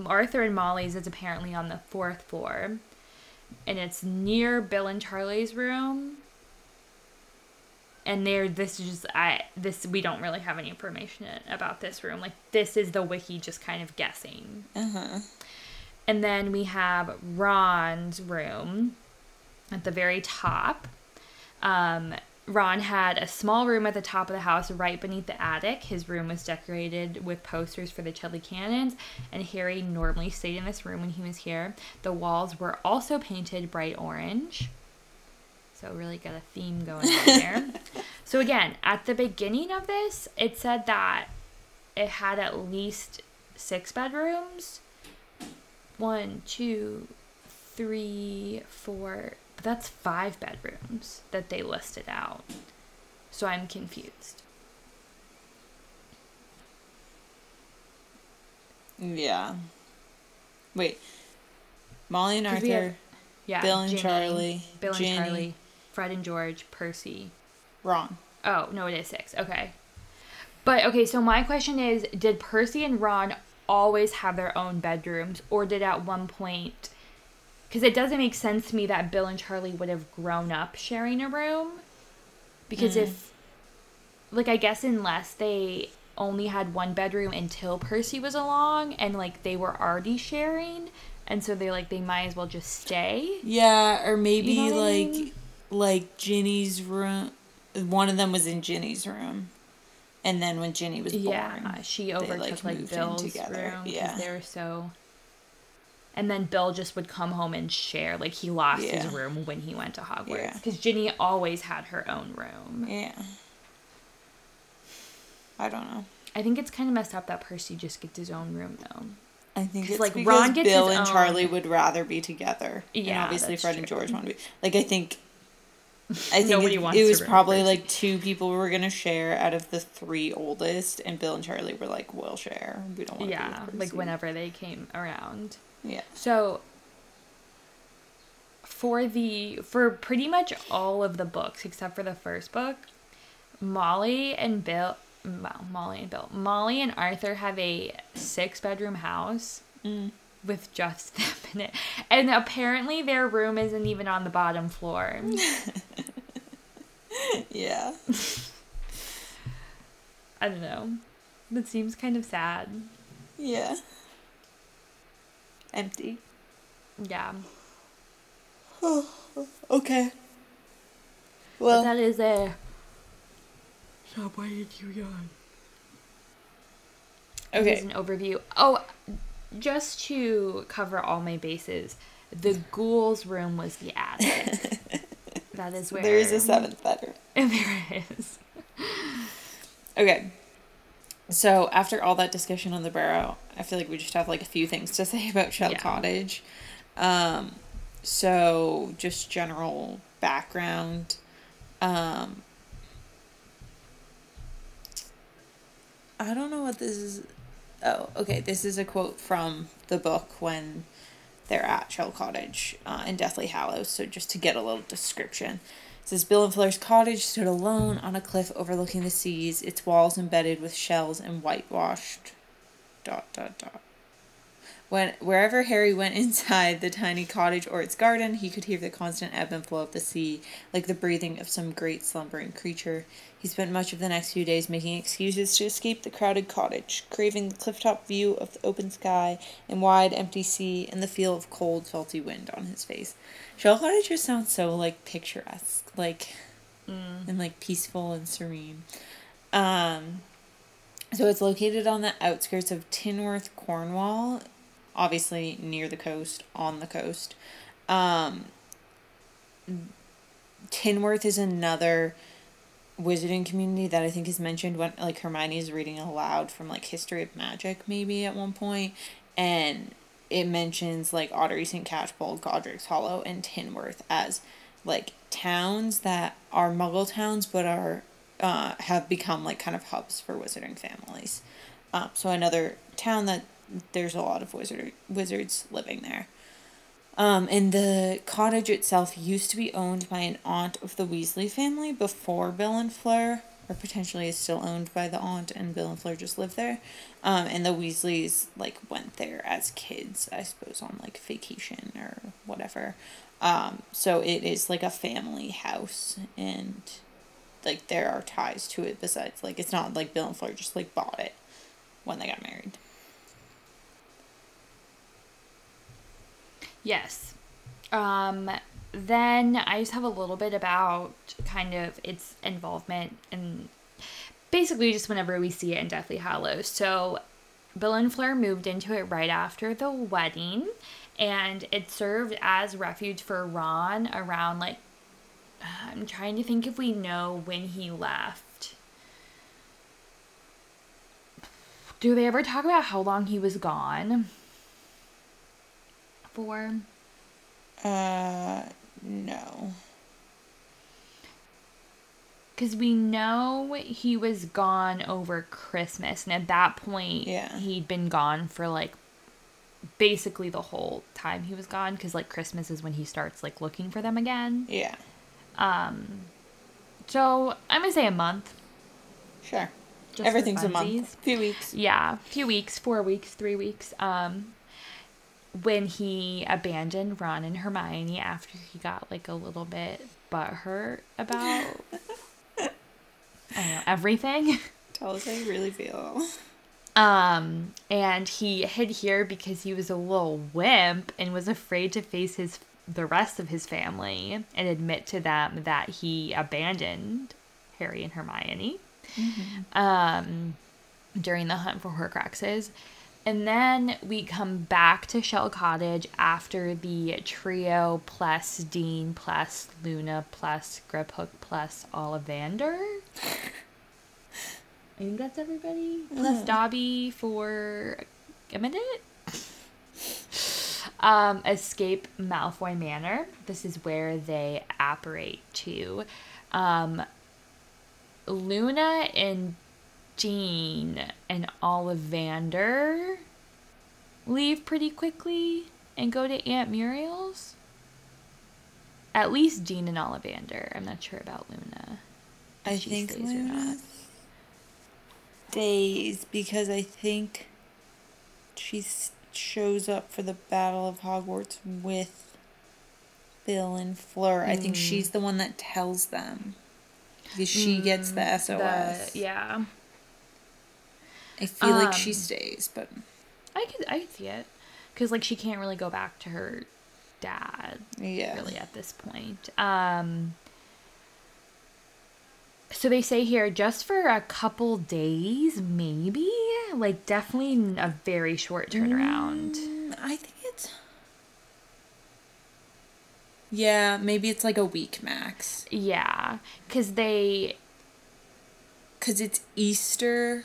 Arthur and Molly's is apparently on the fourth floor, and it's near Bill and Charlie's room. And there, this is just I this we don't really have any information about this room. Like this is the wiki just kind of guessing. Uh huh. And then we have Ron's room at the very top. Um, Ron had a small room at the top of the house right beneath the attic. His room was decorated with posters for the Chudley Cannons, and Harry normally stayed in this room when he was here. The walls were also painted bright orange. So, really got a theme going on there. so, again, at the beginning of this, it said that it had at least six bedrooms one, two, three, four. That's five bedrooms that they listed out. So I'm confused. Yeah. Wait. Molly and Arthur, have- Yeah. Bill and Ginny, Charlie, Bill and Ginny. Charlie, Fred and George, Percy. Ron. Oh, no, it is six. Okay. But okay, so my question is did Percy and Ron always have their own bedrooms, or did at one point. Because it doesn't make sense to me that Bill and Charlie would have grown up sharing a room. Because mm. if. Like, I guess unless they only had one bedroom until Percy was along and, like, they were already sharing, and so they're like they might as well just stay. Yeah, or maybe know what I like mean? like Ginny's room. One of them was in Ginny's room, and then when Ginny was born, Yeah, she overtook like, like, in Bill's together. room because Yeah. they were so. And then Bill just would come home and share. Like he lost his room when he went to Hogwarts Yeah. because Ginny always had her own room. yeah. I don't know. I think it's kind of messed up that Percy just gets his own room though. I think it's like, because Ron gets Bill and own- Charlie would rather be together. and Yeah, obviously that's Fred and. George want to be. Like I think. I think Nobody it, wants it was probably like two people were gonna share out of the three oldest, and Bill and Charlie were like, "We'll share. We don't want to." Yeah, like whenever they came around. Yeah. So for the for pretty much all of the books except for the first book, Molly and Bill well, Molly and Bill. Molly and Arthur have a six bedroom house Mm. With just them in it. And apparently their room isn't even on the bottom floor. Yeah. I don't know. That seems kind of sad. Yeah. Empty. Yeah. Okay. But Well, that is a Stop, why did you yawn? Here's okay. an overview. Oh, just to cover all my bases, the ghoul's room was the attic. that is where There is a seventh bedroom. there is. Okay. So after all that discussion on the Burrow, I feel like we just have like a few things to say about Shell Yeah. Cottage. Um, so just general background. Um, I don't know what this is. Oh, okay. This is a quote from the book when they're at Shell Cottage uh, in Deathly Hallows. So just to get a little description. It says Bill and Fleur's cottage stood alone on a cliff overlooking the seas, its walls embedded with shells and whitewashed. Dot dot dot. When wherever Harry went inside the tiny cottage or its garden, he could hear the constant ebb and flow of the sea, like the breathing of some great slumbering creature. He spent much of the next few days making excuses to escape the crowded cottage, craving the clifftop view of the open sky and wide empty sea and the feel of cold, salty wind on his face. Shell Cottage just sounds so like picturesque, like and like peaceful and serene. Um, so it's located on the outskirts of Tinworth, Cornwall, obviously near the coast, on the coast. Um, Tinworth is another wizarding community that I think is mentioned when like Hermione is reading aloud from like History of Magic maybe at one point, and it mentions like Ottery St. Catchpole, Godric's Hollow, and Tinworth as like towns that are Muggle towns but are uh, have become like kind of hubs for wizarding families. Um, so another town that there's a lot of wizard wizards living there. Um, and the cottage itself used to be owned by an aunt of the Weasley family before Bill and Fleur, or potentially is still owned by the aunt, and Bill and Fleur just live there. Um, and the Weasleys like went there as kids, I suppose, on like vacation or whatever. Um, so it is like a family house, and like there are ties to it. Besides, like it's not like Bill and Fleur just like bought it when they got married. Yes. Um, then I just have a little bit about kind of its involvement and basically just whenever we see it in Deathly Hallows. So Bill and Fleur moved into it right after the wedding and it served as refuge for Ron around like I'm trying to think if we know when he left. Do they ever talk about how long he was gone? For Uh, no. Because we know he was gone over Christmas, and at that point, Yeah. he'd been gone for like basically the whole time he was gone. Because like Christmas is when he starts like looking for them again. Yeah. Um. So I'm gonna say a month. Sure. Just Everything's a month. funsies. Few weeks. Yeah, a few weeks, four weeks, three weeks. Um, when he abandoned Ron and Hermione after he got like a little bit butthurt about know everything. Tell us how you really feel. Um, and he hid here because he was a little wimp and was afraid to face his the rest of his family and admit to them that he abandoned Harry and Hermione um, during the hunt for Horcruxes. And then we come back to Shell Cottage after the trio plus Dean plus Luna plus Griphook plus Ollivander. I think that's everybody. Plus Dobby for a minute. Um, escape Malfoy Manor. This is where they apparate to. Um, Luna and Dean and Ollivander leave pretty quickly and go to Aunt Muriel's. At least Dean and Ollivander. I'm not sure about Luna. I think stays or Luna not. stays because I think she shows up for the Battle of Hogwarts with Bill and Fleur. I think hmm. she's the one that tells them because she gets the SOS. The- yeah. I feel like she Um, stays, but I could I could see it. Cause like she can't really go back to her dad yeah. really at this point. Um so they say here just for a couple days, maybe? Like definitely a very short turnaround. Mm, I think it's. Yeah, maybe it's like a week max. Yeah. Cause they Because it's Easter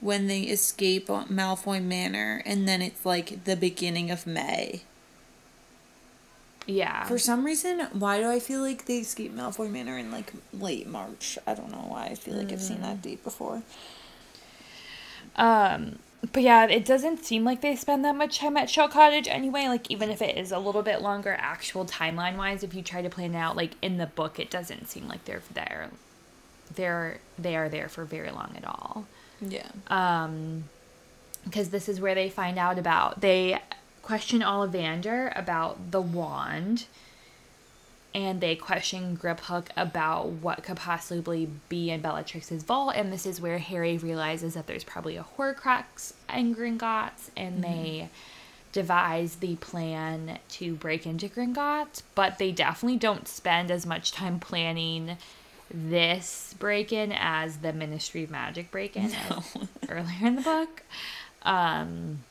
when they escape Malfoy Manor, and then it's like the beginning of May. yeah. For some reason, why do I feel like they escape Malfoy Manor in like late March? I don't know why. I feel like I've seen that date before. Um, but yeah, it doesn't seem like they spend that much time at Shell Cottage anyway. Like even if it is a little bit longer, actual timeline wise, if you try to plan it out, like in the book, it doesn't seem like they're there. They're they are there for very long at all. Yeah. Um, because this is where they find out about they question Ollivander about the wand. And they question Griphook about what could possibly be in Bellatrix's vault, and this is where Harry realizes that there's probably a Horcrux in Gringotts, and they devise the plan to break into Gringotts. But they definitely don't spend as much time planning this break-in as the Ministry of Magic break-in as earlier in the book. Um,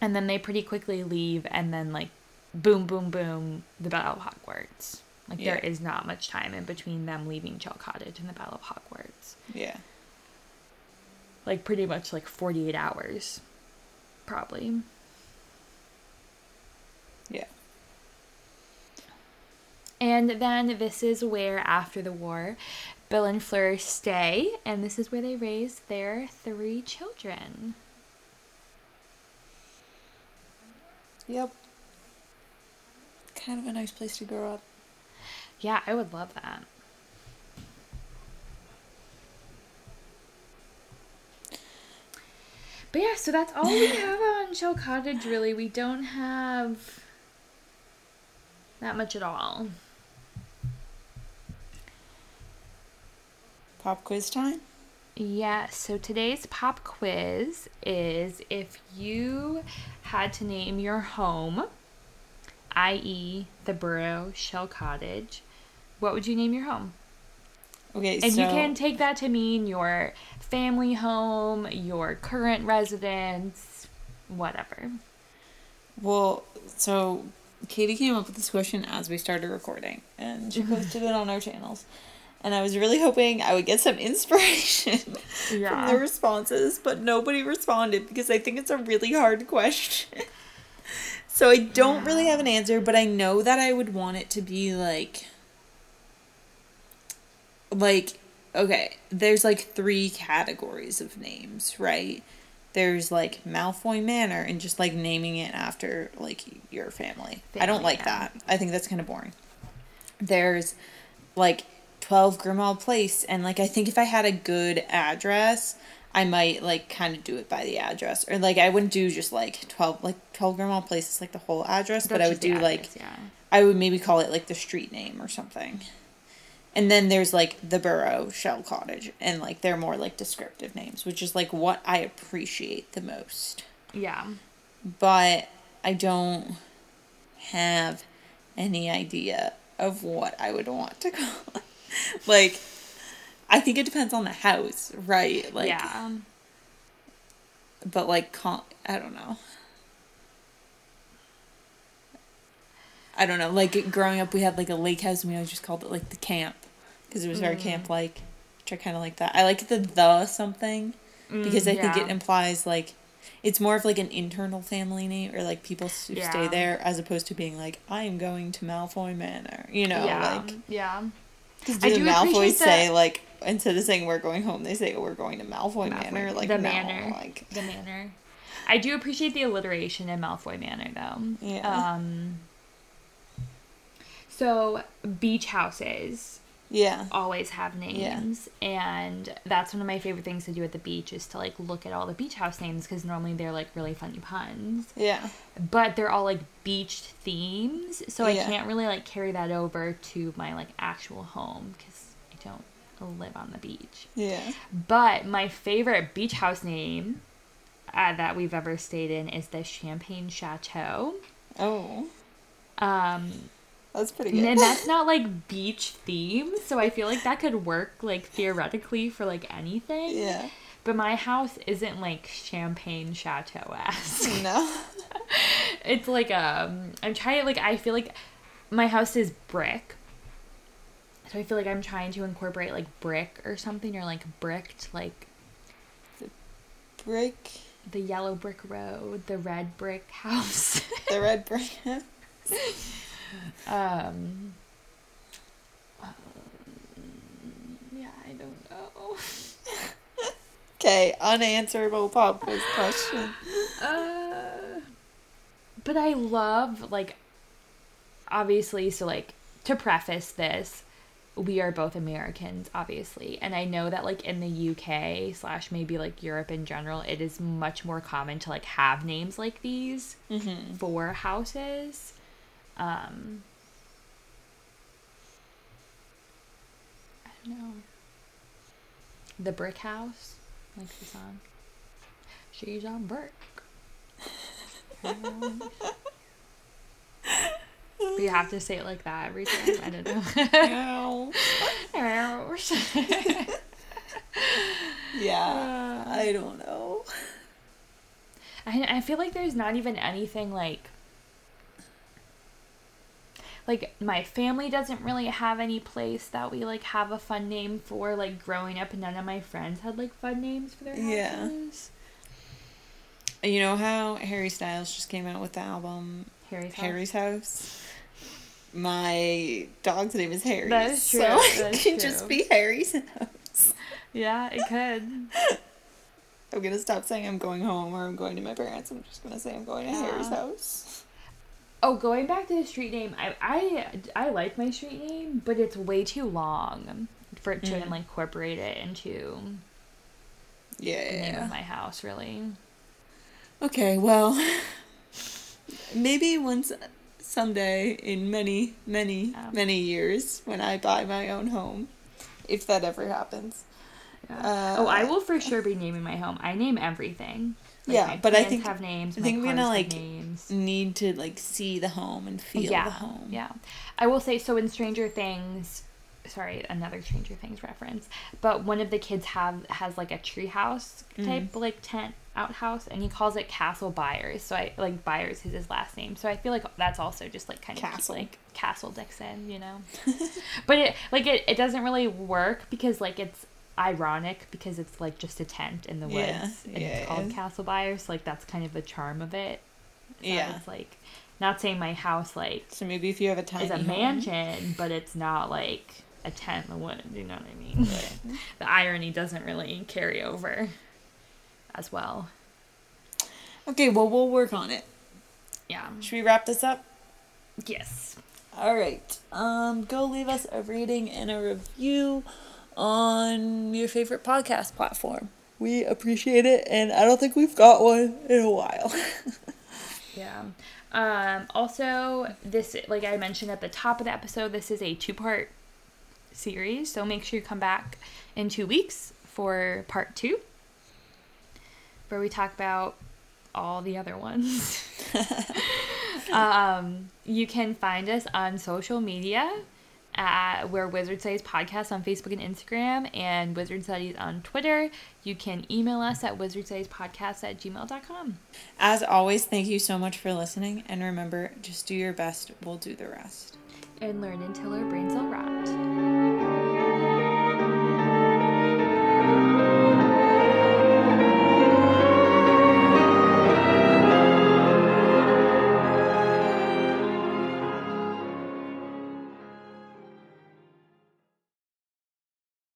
and then they pretty quickly leave, and then like, boom, boom, boom, the Battle of Hogwarts. Like there Yeah. is not much time in between them leaving Shell Cottage and the Battle of Hogwarts. Yeah. Like pretty much like forty-eight hours, probably. Yeah. And then this is where, after the war, Bill and Fleur stay, and this is where they raise their three children. Yep. Kind of a nice place to grow up. Yeah, I would love that. But yeah, so that's all we have on Shell Cottage, really. We don't have that much at all. Pop quiz time? Yeah, so today's pop quiz is if you had to name your home, i.e., the Burrow Shell Cottage, what would you name your home? Okay, And so you can take that to mean your family home, your current residence, whatever. well, so Katie came up with this question as we started recording, and she posted it on our channels. And I was really hoping I would get some inspiration from the responses, but nobody responded because I think it's a really hard question. so I don't really have an answer, but I know that I would want it to be like like okay, there's like three categories of names, right? There's like Malfoy Manor and just like naming it after like your family. I don't like yeah. that. I think that's kind of boring. There's like 12 Grimmauld Place and like I think if I had a good address, I might like kind of do it by the address or like I wouldn't do just like 12 like 12 Grimmauld Place is like the whole address, but I would do like yeah. I would maybe call it like the street name or something. And then there's like the Burrow Shell Cottage, and like they're more like descriptive names, which is like what I appreciate the most. Yeah. But I don't have any idea of what I would want to call it. like, I think it depends on the house, right? Like, yeah. but like, con- I don't know. I don't know. Like growing up, we had like a lake house, and we always just called it like the camp because it was very mm. camp like, which I kind of like that. I like the the something mm, because I think it implies like it's more of like an internal family name or like people who stay there as opposed to being like I am going to Malfoy Manor. You know, yeah. like yeah. Because I the do appreciate say that- like instead of saying we're going home, they say we're going to Malfoy, Malfoy- Manor. Like the no, manor. like The manor. I do appreciate the alliteration in Malfoy Manor, though. Yeah. Um. So beach houses yeah, always have names, and that's one of my favorite things to do at the beach is to like look at all the beach house names because normally they're like really funny puns, yeah, but they're all like beach themes, so I can't really like carry that over to my like actual home because I don't live on the beach. yeah. But my favorite beach house name uh, that we've ever stayed in is the Champagne Chateau. Oh, Um, that's pretty good. and that's not like beach themed, so I feel like that could work like theoretically for like anything. yeah. But my house isn't like Champagne Chateau esque. No. it's like um, I'm trying like I feel like my house is brick. So I feel like I'm trying to incorporate like brick or something or like bricked like the Brick. the yellow brick road, the red brick house. The red brick. Um, um, yeah, I don't know. Okay, unanswerable pop quiz question. Uh, but I love like obviously so like to preface this we are both Americans obviously and I know that like in the UK slash maybe like Europe in general it is much more common to like have names like these Mm-hmm. for houses um I don't know the brick house like the song she's on brick but you have to say it like that every time. I don't know. No. Yeah. I don't know. I, I feel like there's not even anything like like my family doesn't really have any place that we like have a fun name for like growing up none of my friends had like fun names for their Yeah. houses You know how Harry Styles just came out with the album harry's house. Harry's House? My dog's name is Harry. That is true. So it That is can just be Harry's house. yeah it could I'm gonna stop saying I'm going home or I'm going to my parents. I'm just gonna say I'm going to Harry's house. Oh going back to the street name i i, I like my street name but it's way too long for it to Mm. incorporate it into Yeah. the name of my house really Okay, well, maybe once someday in many, many, Yeah. many years when I buy my own home, if that ever happens. Yeah. oh, I will for sure be naming my home. I name everything. Like, Yeah, but I think- have names. I think we're gonna, like, names. Need to like see the home and feel yeah, the home. yeah. I will say so in Stranger Things. Sorry, another Stranger Things reference. But one of the kids have has like a treehouse Mm. type like tent outhouse, and he calls it Castle Byers. So I like Byers is his last name. So I feel like that's also just like kind of Castle. like Castle Dixon, you know. but it like it it doesn't really work because like it's ironic because it's like just a tent in the woods Yeah, and yeah, it's called yeah. Castle Byers. Like that's kind of the charm of it. So Yeah. It's like not saying my house like So maybe if you have a tent is a home- mansion, but it's not like a tent in the woods. You know what I mean? the irony doesn't really carry over as well. Okay, well we'll work on it. Yeah. Should we wrap this up? Yes. All right. Um, go leave us a rating and a review on your favorite podcast platform. We appreciate it, and I don't think we've got one in a while. Yeah. Um, also, this, like I mentioned at the top of the episode, this is a two part series. So make sure you come back in two weeks for part two, where we talk about all the other ones. um, you can find us on social media. At, we're Wizard Studies Podcast on Facebook and Instagram, and Wizard Studies on Twitter. You can email us at wizardstudiespodcast at gmail.com. As always, thank you so much for listening. And remember, just do your best, we'll do the rest. And learn until our brains all rot.